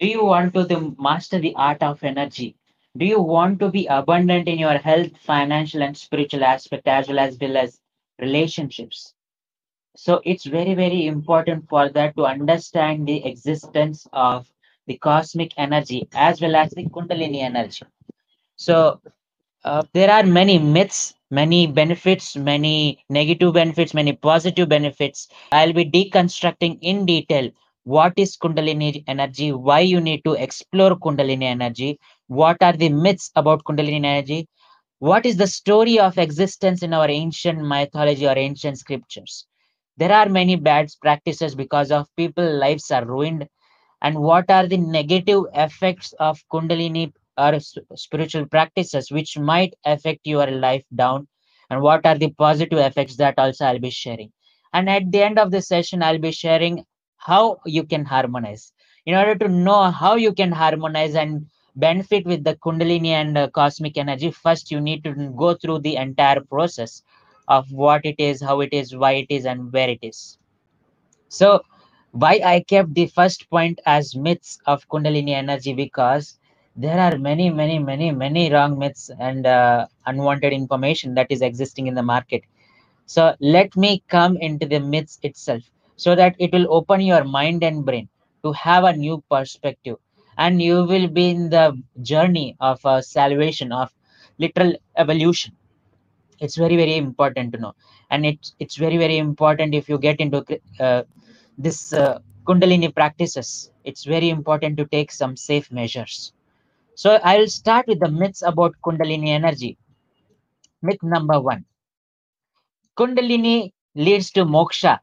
Do you want to master the art of energy? Do you want to be abundant in your health, financial, and spiritual aspect as well as well as relationships? So it's very, very important for that to understand the existence of the cosmic energy as well as the Kundalini energy. So uh, there are many myths, many benefits, many negative benefits, many positive benefits. I'll be deconstructing in detail what is Kundalini energy, why you need to explore Kundalini energy, what are the myths about Kundalini energy, what is the story of existence in our ancient mythology or ancient scriptures. There are many bad practices because of people lives are ruined. And what are the negative effects of kundalini or spiritual practices which might affect your life down? And what are the positive effects that also i'll be sharing? And at the end of the session i'll be sharing how you can harmonize. In order to know how you can harmonize and benefit with the kundalini and uh, cosmic energy first you need to go through the entire process of what it is how it is why it is and where it is. So why i kept the first point as myths of kundalini energy because there are many many many many wrong myths and uh, unwanted information that is existing in the market. So let me come into the myths itself so that it will open your mind and brain to have a new perspective. And you will be in the journey of uh, salvation of literal evolution. It's very very important to know. And it's it's very very important if you get into uh, this uh, kundalini practices. It's very important to take some safe measures. So i'll start with the myths about kundalini energy. Myth number 1 kundalini leads to moksha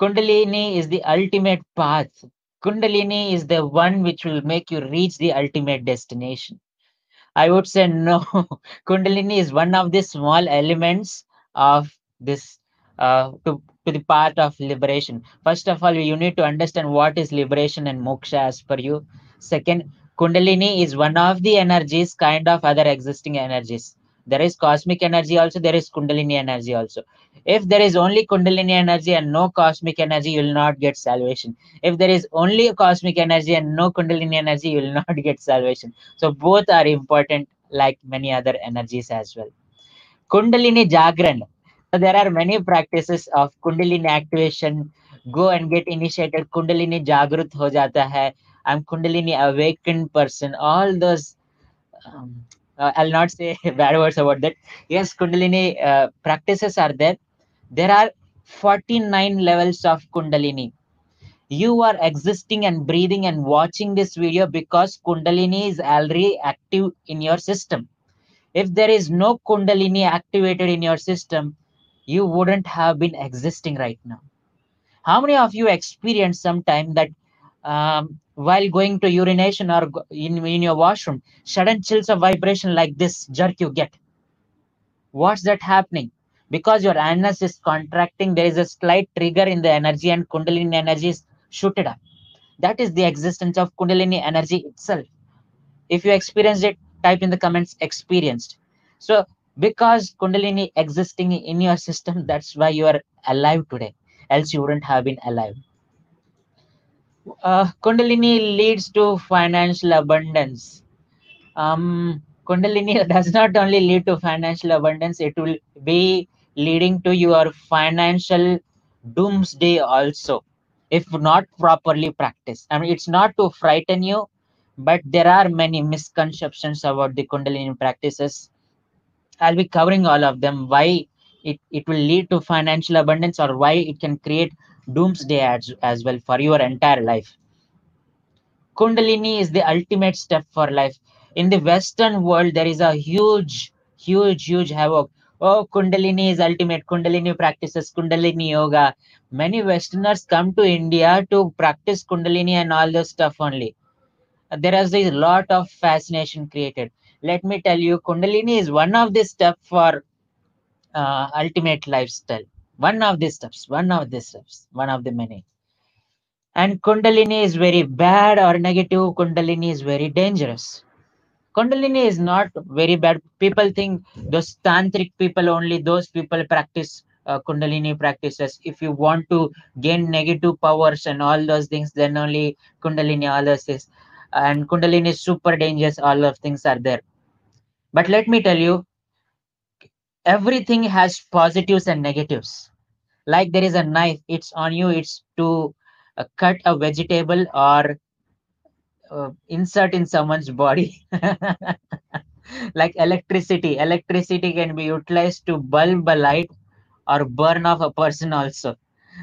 kundalini is the ultimate path kundalini is the one which will make you reach the ultimate destination I would say no. Kundalini is one of the small elements of this uh, to, to the part of liberation. First of all, you need to understand what is liberation and moksha as per you. Second, Kundalini is one of the energies, kind of other existing energies. There is cosmic energy also, there is Kundalini energy also. If there is only Kundalini energy and no cosmic energy, you will not get salvation. If there is only cosmic energy and no Kundalini energy, you will not get salvation. So both are important like many other energies as well. Kundalini Jagran. So there are many practices of Kundalini activation. Go and get initiated. Kundalini Jagrut ho jata hai. I'm Kundalini awakened person. All those um, uh, I'll not say bad words about that. Yes, Kundalini uh, practices are there. There are 49 levels of Kundalini. You are existing and breathing and watching this video because Kundalini is already active in your system. If there is no Kundalini activated in your system, you wouldn't have been existing right now. How many of you experienced sometime that um, while going to urination or in, in your washroom, sudden chills of vibration like this jerk you get. What's that happening? Because your anus is contracting, there is a slight trigger in the energy and Kundalini energy is shooted up. That is the existence of Kundalini energy itself. If you experienced it, type in the comments experienced. So because Kundalini existing in your system, that's why you are alive today. Else you wouldn't have been alive Kundalini leads to financial abundance. Um, Kundalini does not only lead to financial abundance, it will be leading to your financial doomsday also, if not properly practiced. I mean, it's not to frighten you, but there are many misconceptions about the Kundalini practices. I'll be covering all of them. Why it, it will lead to financial abundance or why it can create doomsday as, as well for your entire life. Kundalini is the ultimate step for life. In the Western world, there is a huge, huge, huge havoc. Oh, Kundalini is ultimate. Kundalini practices Kundalini yoga. Many Westerners come to India to practice Kundalini and all this stuff only. There is a lot of fascination created. Let me tell you, Kundalini is one of the steps for uh, ultimate lifestyle one of the steps one of the steps one of the many and kundalini is very bad or negative kundalini is very dangerous kundalini is not very bad people think those tantric people only those people practice uh, Kundalini practices. If you want to gain negative powers and all those things, then only Kundalini, all those things. And Kundalini is super dangerous, all of things are there. But let me tell you, everything has positives and negatives. Like there is a knife, it's on you, it's to uh, cut a vegetable or uh, insert in someone's body. like electricity, electricity can be utilized to bulb a light or burn off a person also.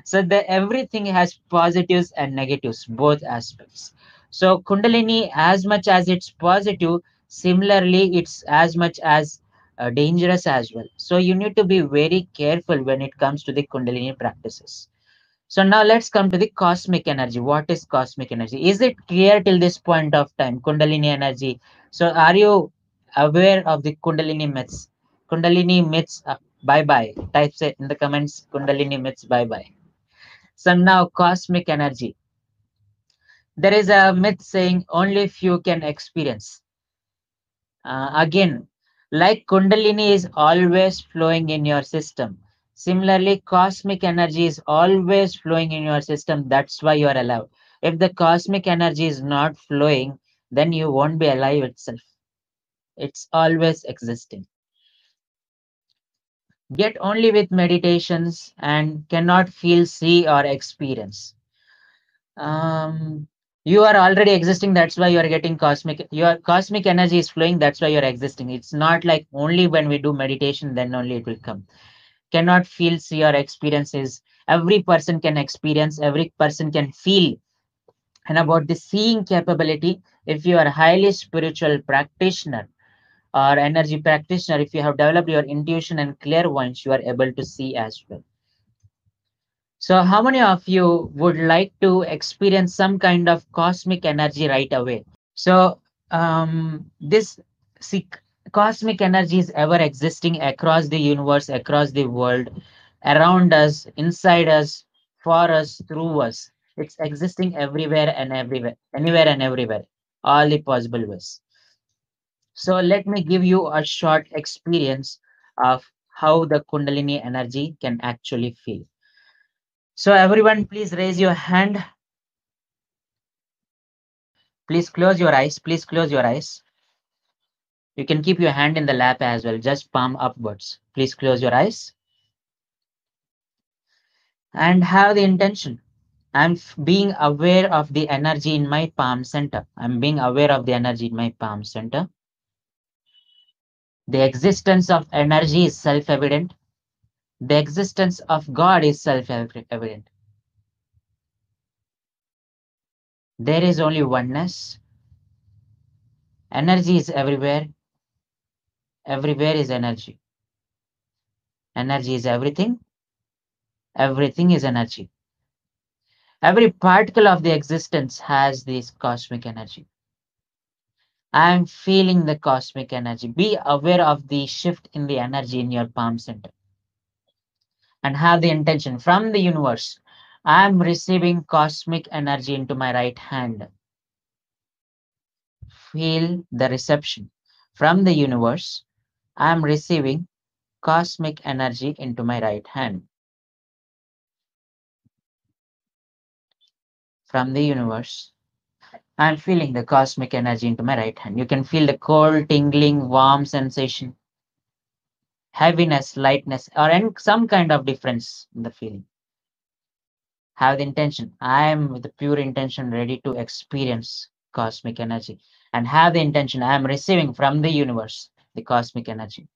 So the everything has positives and negatives, both aspects. So Kundalini, as much as it's positive, similarly it's as much as uh, dangerous as well. So you need to be very careful when it comes to the Kundalini practices. So now let's come to the cosmic energy. What is cosmic energy? Is it clear till this point of time? Kundalini energy. So are you aware of the Kundalini myths? Kundalini myths, uh, bye bye. Type it in the comments. Kundalini myths, bye bye. So now cosmic energy. There is a myth saying only few can experience. Uh, again, like Kundalini is always flowing in your system. Similarly, cosmic energy is always flowing in your system. That's why you are alive. If the cosmic energy is not flowing, then you won't be alive itself. It's always existing. Get only with meditations and cannot feel, see, or experience. Um, you are already existing that's why you are getting cosmic your cosmic energy is flowing that's why you're existing. It's not like only when we do meditation then only it will come. Cannot feel see or experiences every person can experience every person can feel. And about the seeing capability if you are highly spiritual practitioner or energy practitioner if you have developed your intuition and clairvoyance you are able to see as well so how many of you would like to experience some kind of cosmic energy right away? So um, this see, cosmic energy is ever existing across the universe, across the world, around us, inside us, for us, through us. It's existing everywhere and everywhere, anywhere and everywhere, all the possible ways. So let me give you a short experience of how the Kundalini energy can actually feel. So everyone, please raise your hand. Please close your eyes. Please close your eyes. You can keep your hand in the lap as well, just palm upwards. Please close your eyes. And have the intention. I'm being aware of the energy in my palm center. I'm being aware of the energy in my palm center. The existence of energy is self-evident the existence of God is self-evident. There is only oneness. Energy is everywhere. Everywhere is energy. Energy is everything. Everything is energy. Every particle of the existence has this cosmic energy. I am feeling the cosmic energy. Be aware of the shift in the energy in your palm center and have the intention from the universe. I am receiving cosmic energy into my right hand. Feel the reception from the universe. I am receiving cosmic energy into my right hand. From the universe, I'm feeling the cosmic energy into my right hand. You can feel the cold, tingling, warm sensation heaviness, lightness, or any, some kind of difference in the feeling. Have the intention. I am with the pure intention ready to experience cosmic energy and have the intention I am receiving from the universe the cosmic energy.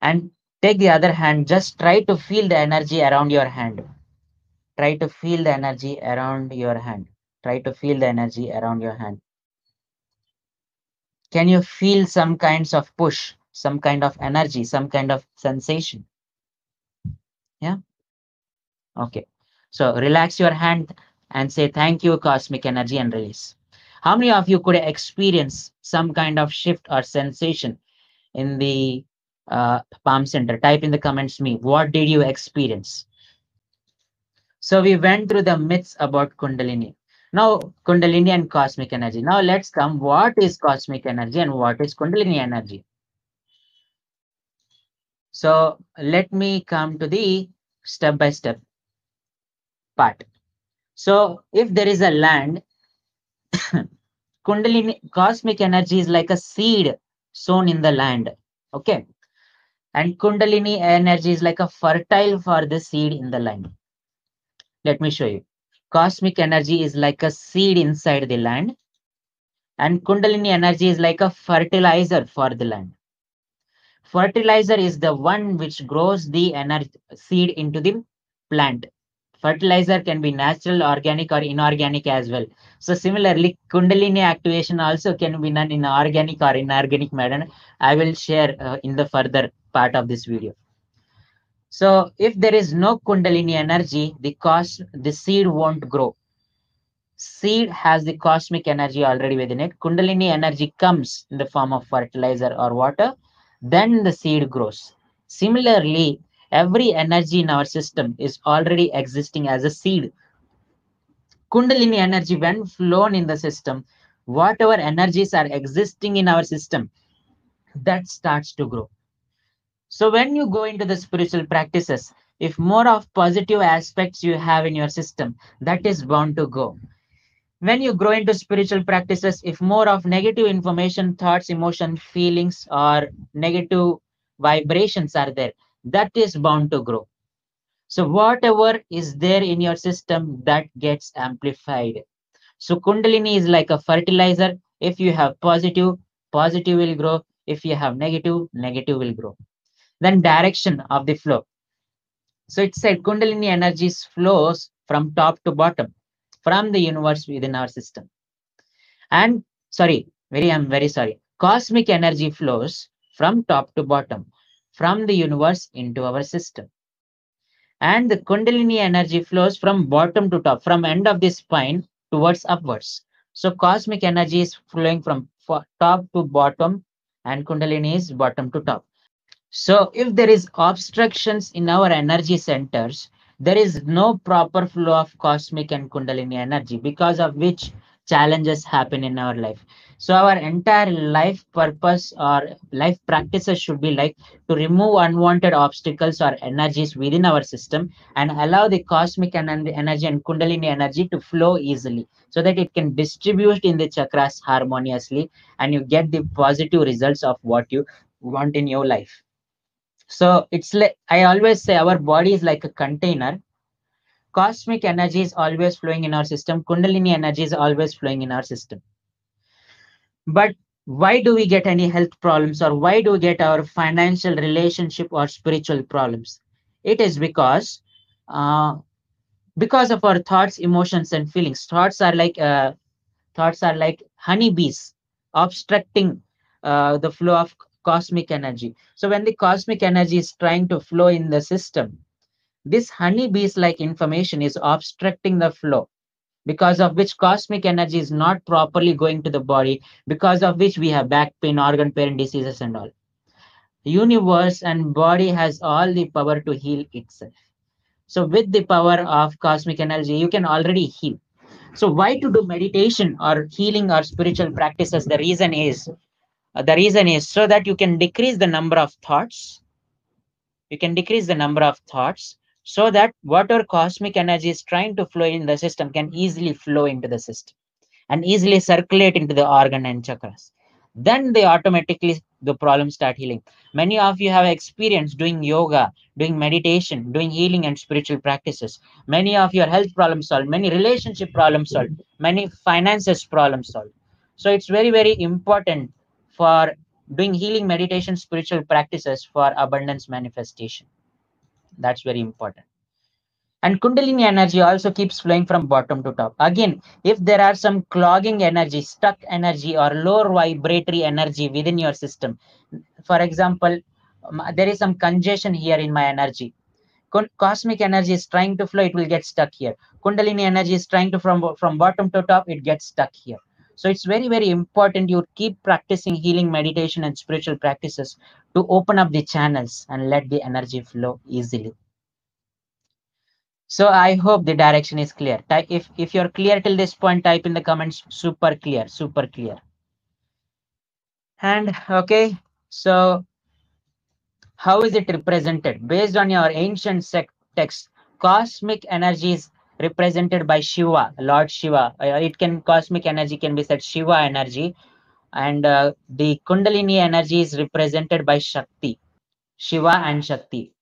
And take the other hand, just try to feel the energy around your hand. Try to feel the energy around your hand. Try to feel the energy around your hand. Can you feel some kinds of push some kind of energy, some kind of sensation. Yeah. Okay. So relax your hand and say thank you, cosmic energy, and release. How many of you could experience some kind of shift or sensation in the uh, palm center? Type in the comments me. What did you experience? So we went through the myths about Kundalini. Now, Kundalini and cosmic energy. Now let's come. What is cosmic energy and what is Kundalini energy? So let me come to the step by step part. So if there is a land, Kundalini cosmic energy is like a seed sown in the land. Okay. And Kundalini energy is like a fertile for the seed in the land. Let me show you. Cosmic energy is like a seed inside the land. And Kundalini energy is like a fertilizer for the land. Fertilizer is the one which grows the energy seed into the plant. Fertilizer can be natural, organic, or inorganic as well. So similarly, Kundalini activation also can be done in organic or inorganic manner. I will share uh, in the further part of this video. So if there is no Kundalini energy, the cost the seed won't grow. Seed has the cosmic energy already within it. Kundalini energy comes in the form of fertilizer or water then the seed grows. Similarly, every energy in our system is already existing as a seed. Kundalini energy, when flown in the system, whatever energies are existing in our system, that starts to grow. So, when you go into the spiritual practices, if more of positive aspects you have in your system, that is bound to go when you grow into spiritual practices if more of negative information thoughts emotion feelings or negative vibrations are there that is bound to grow. So whatever is there in your system that gets amplified. So kundalini is like a fertilizer. If you have positive positive will grow. If you have negative negative will grow. Then direction of the flow. So it said kundalini energies flows from top to bottom from the universe within our system. And sorry, very, I'm very sorry. Cosmic energy flows from top to bottom, from the universe into our system. And the Kundalini energy flows from bottom to top, from end of the spine towards upwards. So cosmic energy is flowing from top to bottom and Kundalini is bottom to top. So if there is obstructions in our energy centers, there is no proper flow of cosmic and kundalini energy because of which challenges happen in our life. So our entire life purpose or life practices should be like to remove unwanted obstacles or energies within our system and allow the cosmic energy and kundalini energy to flow easily so that it can distribute in the chakras harmoniously and you get the positive results of what you want in your life so it's like I always say our body is like a container. Cosmic energy is always flowing in our system. Kundalini energy is always flowing in our system. But why do we get any health problems or why do we get our financial relationship or spiritual problems? It is because uh, because of our thoughts, emotions, and feelings. Thoughts are like uh, thoughts are like honeybees obstructing uh, the flow of cosmic energy. So when the cosmic energy is trying to flow in the system, this honeybees like information is obstructing the flow because of which cosmic energy is not properly going to the body because of which we have back pain organ pain diseases and all. Universe and body has all the power to heal itself. So with the power of cosmic energy you can already heal. So why to do meditation or healing or spiritual practices? The reason is Uh, the reason is so that you can decrease the number of thoughts. You can decrease the number of thoughts so that whatever cosmic energy is trying to flow in the system can easily flow into the system and easily circulate into the organ and chakras. Then they automatically the problems start healing. Many of you have experience doing yoga, doing meditation, doing healing and spiritual practices. Many of your health problems solved, many relationship problems solved, many finances problems solved. So it's very, very important for doing healing meditation spiritual practices for abundance manifestation. That's very important. And kundalini energy also keeps flowing from bottom to top. Again if there are some clogging energy stuck energy or lower vibratory energy within your system for example um, there is some congestion here in my energy. Cosmic energy is trying to flow it will get stuck here. Kundalini energy is trying to from from bottom to top it gets stuck here so it's very, very important you keep practicing healing meditation and spiritual practices to open up the channels and let the energy flow easily. So I hope the direction is clear. If, if you're clear till this point, type in the comments, super clear, super clear. And okay, so how is it represented? Based on your ancient text, cosmic energy is represented by Shiva, Lord Shiva. Uh, it can cosmic energy can be said Shiva energy, and uh, the Kundalini energy is represented by Shakti, Shiva and Shakti.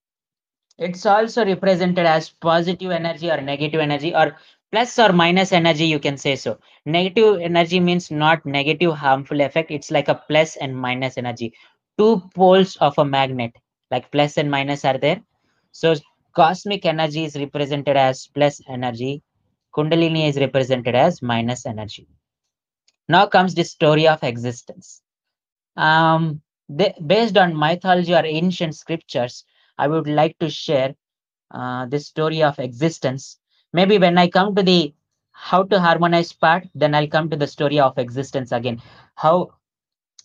It's also represented as positive energy or negative energy or plus or minus energy, you can say so. Negative energy means not negative harmful effect. It's like a plus and minus energy. Two poles of a magnet, like plus and minus are there. So cosmic energy is represented as plus energy. Kundalini is represented as minus energy. Now comes the story of existence. Um, based on mythology or ancient scriptures, I would like to share uh, the story of existence. Maybe when I come to the how to harmonize part, then I'll come to the story of existence again. How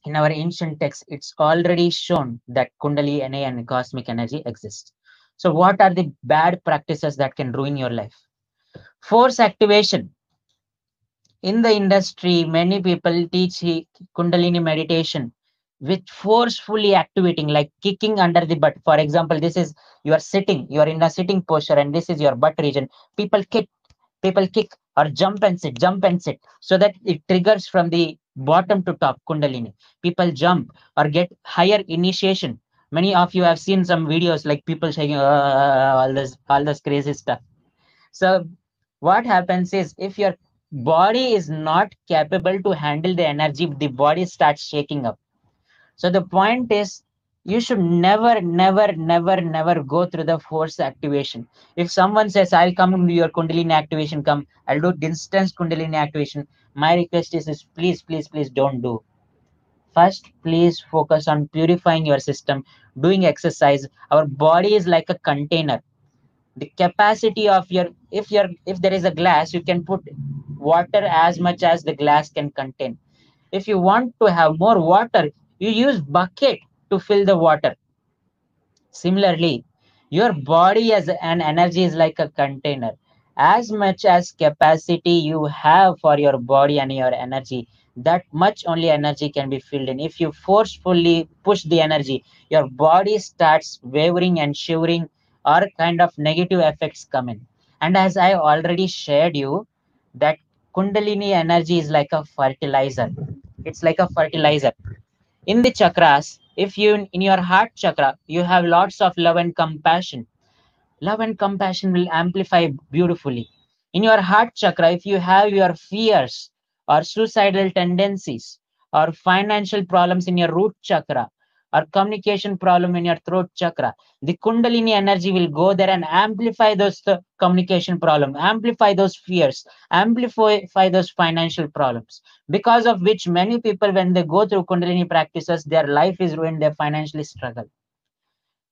in our ancient text, it's already shown that Kundalini and cosmic energy exist. So what are the bad practices that can ruin your life? Force activation. In the industry, many people teach Kundalini meditation with forcefully activating, like kicking under the butt. For example, this is you are sitting, you are in a sitting posture, and this is your butt region. People kick, people kick or jump and sit, jump and sit, so that it triggers from the bottom to top Kundalini. People jump or get higher initiation. Many of you have seen some videos like people saying uh, ah, ah, ah, all this, all this crazy stuff. So what happens is if your body is not capable to handle the energy, the body starts shaking up so the point is you should never, never, never, never go through the force activation. If someone says, I'll come to your Kundalini activation, come, I'll do distance Kundalini activation. My request is, is please, please, please don't do. First, please focus on purifying your system, doing exercise. Our body is like a container. The capacity of your, if you're, if there is a glass, you can put water as much as the glass can contain. If you want to have more water, you use bucket to fill the water similarly your body as an energy is like a container as much as capacity you have for your body and your energy that much only energy can be filled in. If you forcefully push the energy your body starts wavering and shivering or kind of negative effects come in. And as i already shared you that kundalini energy is like a fertilizer. It's like a fertilizer. In the chakras if you in your heart chakra you have lots of love and compassion. Love and compassion will amplify beautifully. In your heart chakra if you have your fears or suicidal tendencies or financial problems in your root chakra or communication problem in your throat chakra the kundalini energy will go there and amplify those uh, communication problem amplify those fears amplify those financial problems because of which many people when they go through kundalini practices their life is ruined they financially struggle.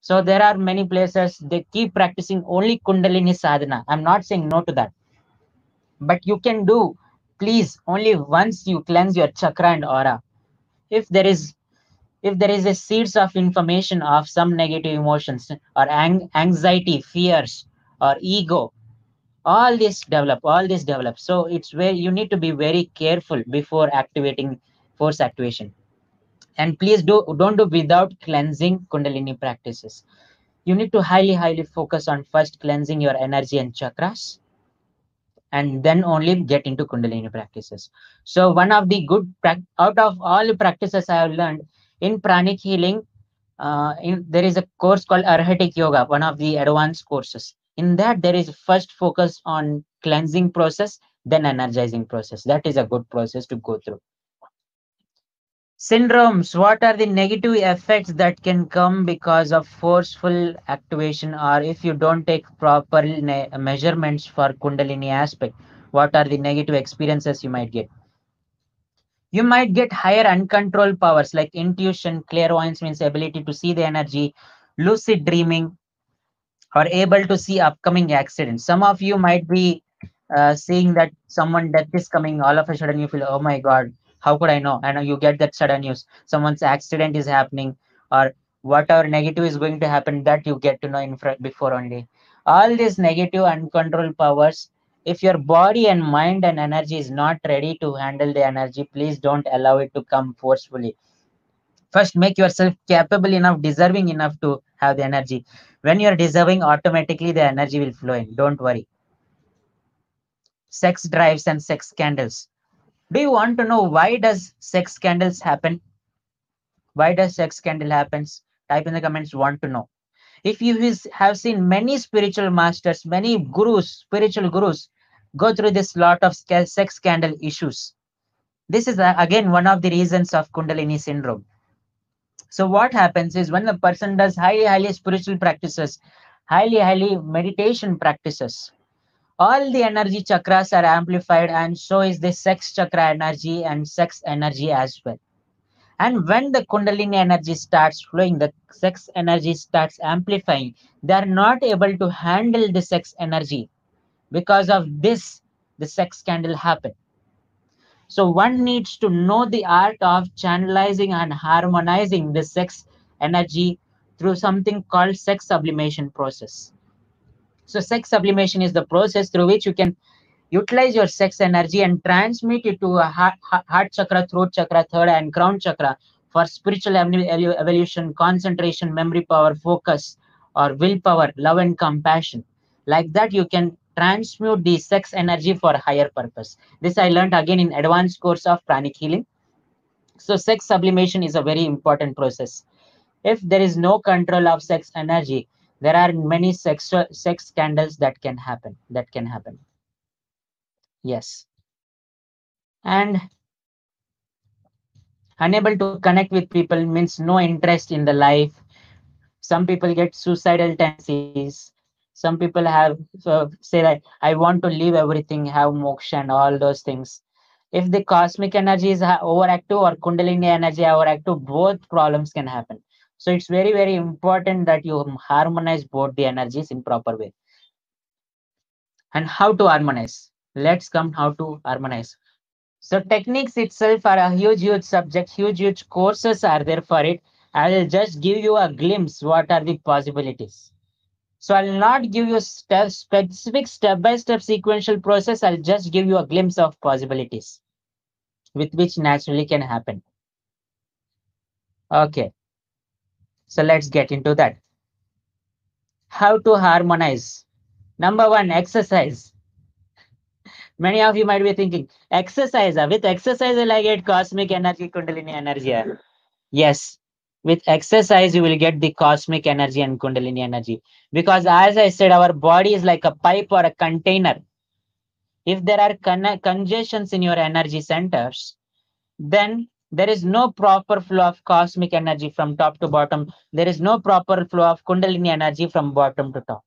So there are many places they keep practicing only kundalini sadhana. I'm not saying no to that. But you can do please only once you cleanse your chakra and aura. If there is if there is a seeds of information of some negative emotions or ang- anxiety fears or ego all this develop all this develop. So it's where you need to be very careful before activating force activation. And please do don't do without cleansing kundalini practices. You need to highly highly focus on first cleansing your energy and chakras and then only get into kundalini practices. So one of the good out of all the practices i have learned in pranic healing uh, in, there is a course called arhatic yoga one of the advanced courses. In that there is first focus on cleansing process then energizing process. That is a good process to go through syndromes what are the negative effects that can come because of forceful activation or if you don't take proper measurements for kundalini aspect what are the negative experiences you might get? You might get higher uncontrolled powers like intuition clairvoyance means ability to see the energy lucid dreaming or able to see upcoming accidents. Some of you might be uh, seeing that someone death is coming all of a sudden you feel oh my god how could i know and you get that sudden news someone's accident is happening or whatever negative is going to happen that you get to know in front before only all these negative uncontrolled powers if your body and mind and energy is not ready to handle the energy please don't allow it to come forcefully first make yourself capable enough deserving enough to have the energy. When you're deserving, automatically the energy will flow in. Don't worry. Sex drives and sex scandals. Do you want to know why does sex scandals happen? Why does sex scandal happens? Type in the comments. Want to know? If you have seen many spiritual masters, many gurus, spiritual gurus, go through this lot of sex scandal issues. This is uh, again one of the reasons of Kundalini syndrome. So what happens is when a person does highly, highly spiritual practices, highly, highly meditation practices, all the energy chakras are amplified and so is the sex chakra energy and sex energy as well. And when the Kundalini energy starts flowing, the sex energy starts amplifying, they are not able to handle the sex energy. Because of this, the sex scandal happen. So one needs to know the art of channelizing and harmonizing the sex energy through something called sex sublimation process. So sex sublimation is the process through which you can utilize your sex energy and transmit it to a heart, heart chakra, throat chakra, third and crown chakra for spiritual evolution, concentration, memory power, focus, or willpower, love and compassion. Like that, you can transmute the sex energy for higher purpose. This I learned again in advanced course of pranic healing. So sex sublimation is a very important process. If there is no control of sex energy, there are many sex sex scandals that can happen. That can happen. Yes. And unable to connect with people means no interest in the life. Some people get suicidal tendencies. Some people have so say that I want to leave everything, have moksha and all those things. If the cosmic energy is overactive or kundalini energy overactive, both problems can happen. So it's very, very important that you harmonize both the energies in proper way. And how to harmonize? let's come how to harmonize. So techniques itself are a huge huge subject huge huge courses are there for it. I'll just give you a glimpse what are the possibilities. So i'll not give you step, specific step by step sequential process. I'll just give you a glimpse of possibilities with which naturally can happen. Okay so let's get into that. How to harmonize. Number one exercise. Many of you might be thinking exercise uh, with exercise will i get cosmic energy kundalini energy yes with exercise you will get the cosmic energy and kundalini energy. Because as i said our body is like a pipe or a container. If there are con- congestions in your energy centers then there is no proper flow of cosmic energy from top to bottom there is no proper flow of kundalini energy from bottom to top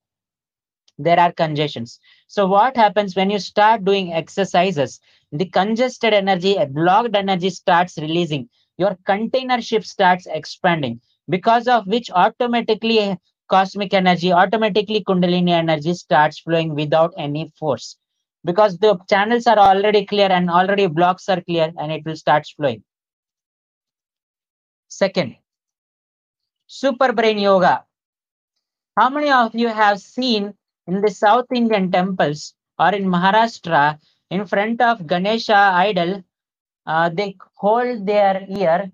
there are congestions. So what happens when you start doing exercises, the congested energy, blocked energy starts releasing. Your container ship starts expanding because of which automatically eh, cosmic energy, automatically kundalini energy starts flowing without any force because the channels are already clear and already blocks are clear and it will start flowing. Second, super brain yoga. How many of you have seen in the South Indian temples or in Maharashtra, in front of Ganesha idol, uh, they hold their ear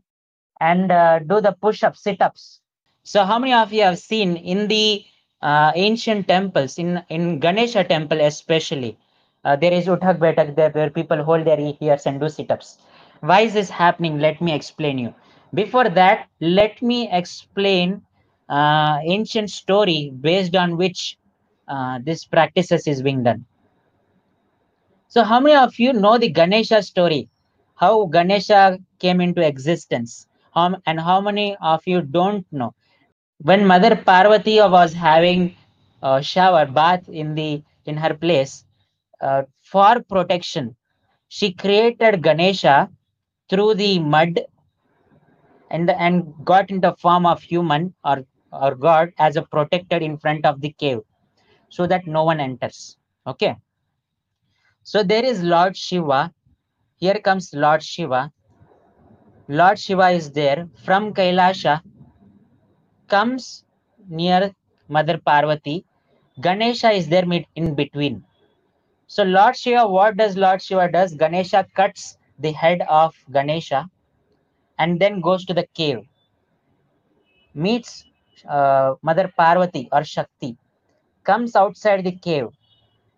and uh, do the push-up, sit-ups. So how many of you have seen in the uh, ancient temples, in, in Ganesha temple especially, uh, there is Uthak Betak there where people hold their ears and do sit-ups. Why is this happening? Let me explain you. Before that, let me explain uh, ancient story based on which uh, this practices is being done. So how many of you know the Ganesha story? How Ganesha came into existence? How, and how many of you don't know? When Mother Parvati was having a shower bath in the in her place uh, for protection, she created Ganesha through the mud and and got in the form of human or or God as a protector in front of the cave so that no one enters. Okay. So there is Lord Shiva. Here comes Lord Shiva. Lord Shiva is there from Kailasha, comes near Mother Parvati. Ganesha is there in between. So Lord Shiva, what does Lord Shiva does? Ganesha cuts the head of Ganesha and then goes to the cave. Meets uh, Mother Parvati or Shakti comes outside the cave.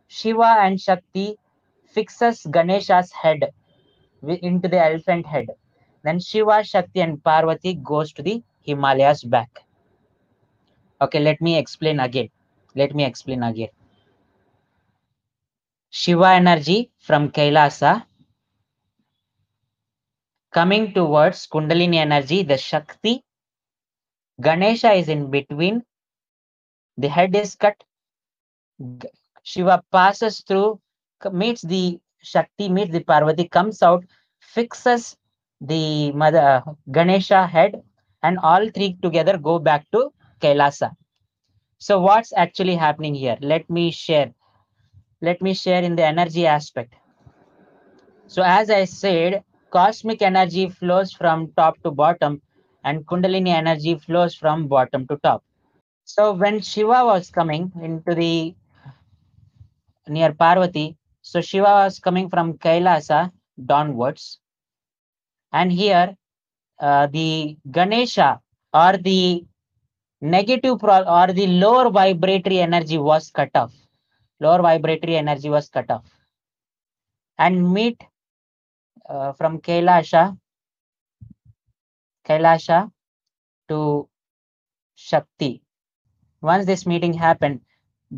Shiva and Shakti fixes Ganesha's head into the elephant head. Then Shiva, Shakti and Parvati goes to the Himalayas back. Okay, let me explain again. Let me explain again. Shiva energy from Kailasa coming towards Kundalini energy, the Shakti. Ganesha is in between. The head is cut. Shiva passes through, meets the Shakti, meets the Parvati, comes out, fixes the mother uh, Ganesha head, and all three together go back to Kailasa. So what's actually happening here? Let me share. Let me share in the energy aspect. So as I said, cosmic energy flows from top to bottom and Kundalini energy flows from bottom to top. So when Shiva was coming into the near Parvati, so Shiva was coming from Kailasa downwards. And here uh, the Ganesha or the negative pro or the lower vibratory energy was cut off. Lower vibratory energy was cut off. And meet uh, from Kailasha, Kailasha to Shakti. Once this meeting happened,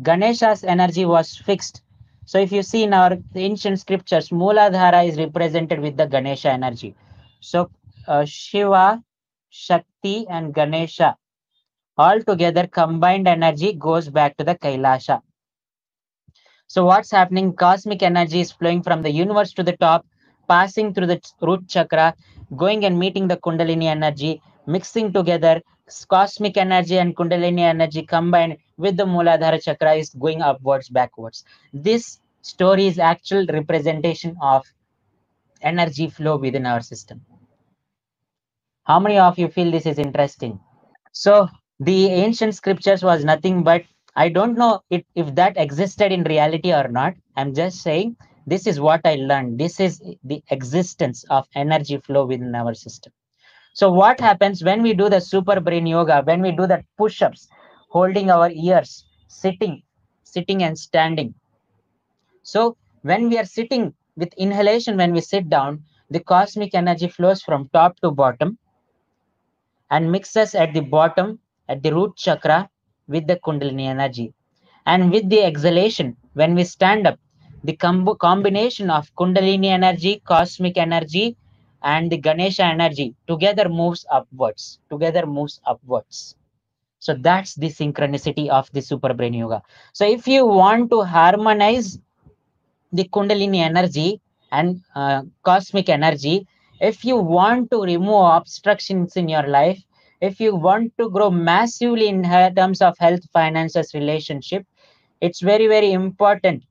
Ganesha's energy was fixed. So if you see in our ancient scriptures, Mooladhara is represented with the Ganesha energy. So uh, Shiva, Shakti and Ganesha all together combined energy goes back to the Kailasha. So what's happening? Cosmic energy is flowing from the universe to the top, passing through the root chakra, going and meeting the Kundalini energy, mixing together cosmic energy and Kundalini energy combined with the Mooladhara chakra is going upwards, backwards. This story is actual representation of energy flow within our system. How many of you feel this is interesting? So the ancient scriptures was nothing but I don't know it, if that existed in reality or not. I'm just saying this is what I learned. This is the existence of energy flow within our system. So what happens when we do the super brain yoga, when we do the push-ups, holding our ears, sitting, sitting and standing. So when we are sitting with inhalation, when we sit down, the cosmic energy flows from top to bottom and mixes at the bottom at the root chakra with the kundalini energy and with the exhalation when we stand up the com combination of kundalini energy cosmic energy and the ganesha energy together moves upwards together moves upwards. So that's the synchronicity of the super brain yoga. So if you want to harmonize the kundalini energy and uh, cosmic energy if you want to remove obstructions in your life if you want to grow massively in terms of health finances relationship it's very very important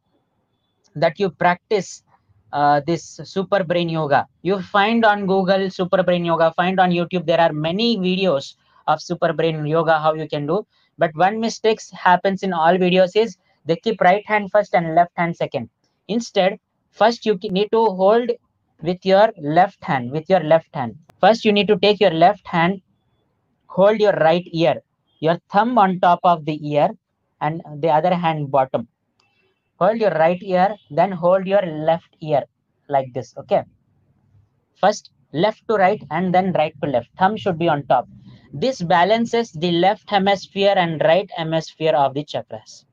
that you practice uh, this super brain yoga. You find on google super brain yoga find on youtube there are many videos of super brain yoga how you can do. But one mistake happens in all videos is they keep right hand first and left hand second. Instead first you need to hold with your left hand with your left hand. First you need to take your left hand hold your right ear your thumb on top of the ear and the other hand bottom hold your right ear then hold your left ear like this okay? First left to right and then right to left. Thumb should be on top. This balances the left hemisphere and right hemisphere of the chakras.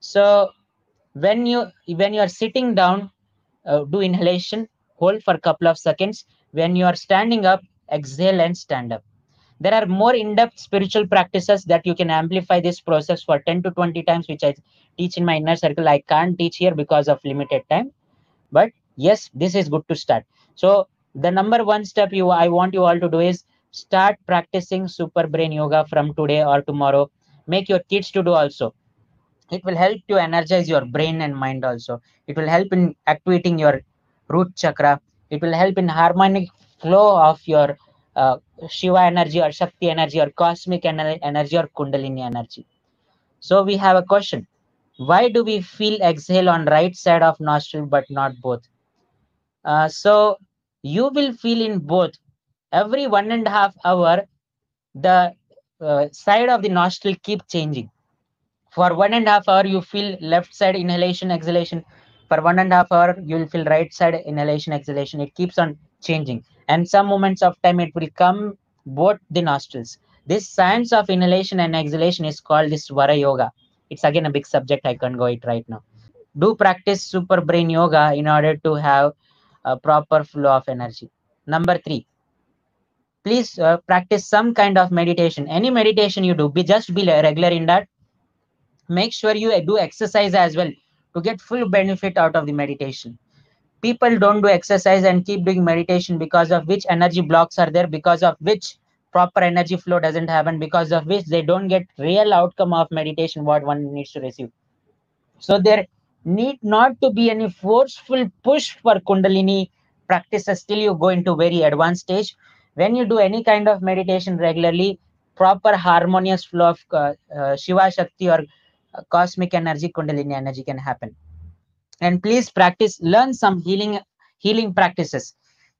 So when you when you are sitting down uh, do inhalation hold for a couple of seconds. When you are standing up exhale and stand up there are more in-depth spiritual practices that you can amplify this process for 10 to 20 times which i teach in my inner circle. I can't teach here because of limited time. But yes this is good to start. So the number one step you i want you all to do is start practicing super brain yoga from today or tomorrow. Make your kids to do also. It will help to energize your brain and mind also. It will help in activating your root chakra. It will help in harmonic flow of your uh, shiva energy or shakti energy or cosmic ener energy or kundalini energy so we have a question why do we feel exhale on right side of nostril but not both uh, so you will feel in both every one and a half hour the uh, side of the nostril keep changing. For one and a half hour, you feel left side inhalation, exhalation. For one and a half hour, you will feel right side inhalation, exhalation. It keeps on changing. And some moments of time, it will come both the nostrils. This science of inhalation and exhalation is called this Swara Yoga. It's again a big subject. I can't go it right now. Do practice super brain yoga in order to have a proper flow of energy. Number three, please uh, practice some kind of meditation. Any meditation you do, be just be regular in that. Make sure you do exercise as well to get full benefit out of the meditation. People don't do exercise and keep doing meditation because of which energy blocks are there, because of which proper energy flow doesn't happen, because of which they don't get real outcome of meditation what one needs to receive. So there need not to be any forceful push for Kundalini practices till you go into very advanced stage. When you do any kind of meditation regularly, proper harmonious flow of uh, uh, Shiva Shakti or uh, cosmic energy, Kundalini energy can happen. And please practice, learn some healing healing practices.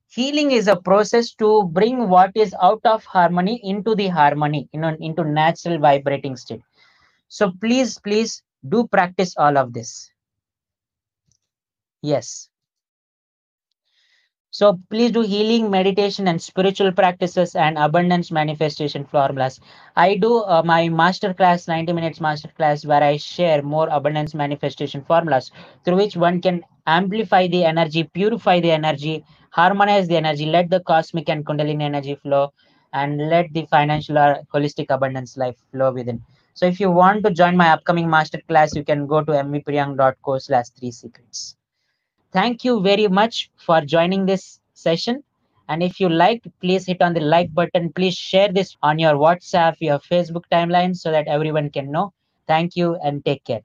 Healing is a process to bring what is out of harmony into the harmony, you know, into natural vibrating state. So please, please do practice all of this. Yes. So please do healing, meditation, and spiritual practices and abundance manifestation formulas. I do uh, my master class, 90 minutes master class, where I share more abundance manifestation formulas through which one can amplify the energy, purify the energy, harmonize the energy, let the cosmic and kundalini energy flow, and let the financial or holistic abundance life flow within. So if you want to join my upcoming master class, you can go to mvpriyank.co slash three secrets. Thank you very much for joining this session. And if you like, please hit on the like button. Please share this on your WhatsApp, your Facebook timeline so that everyone can know. Thank you and take care.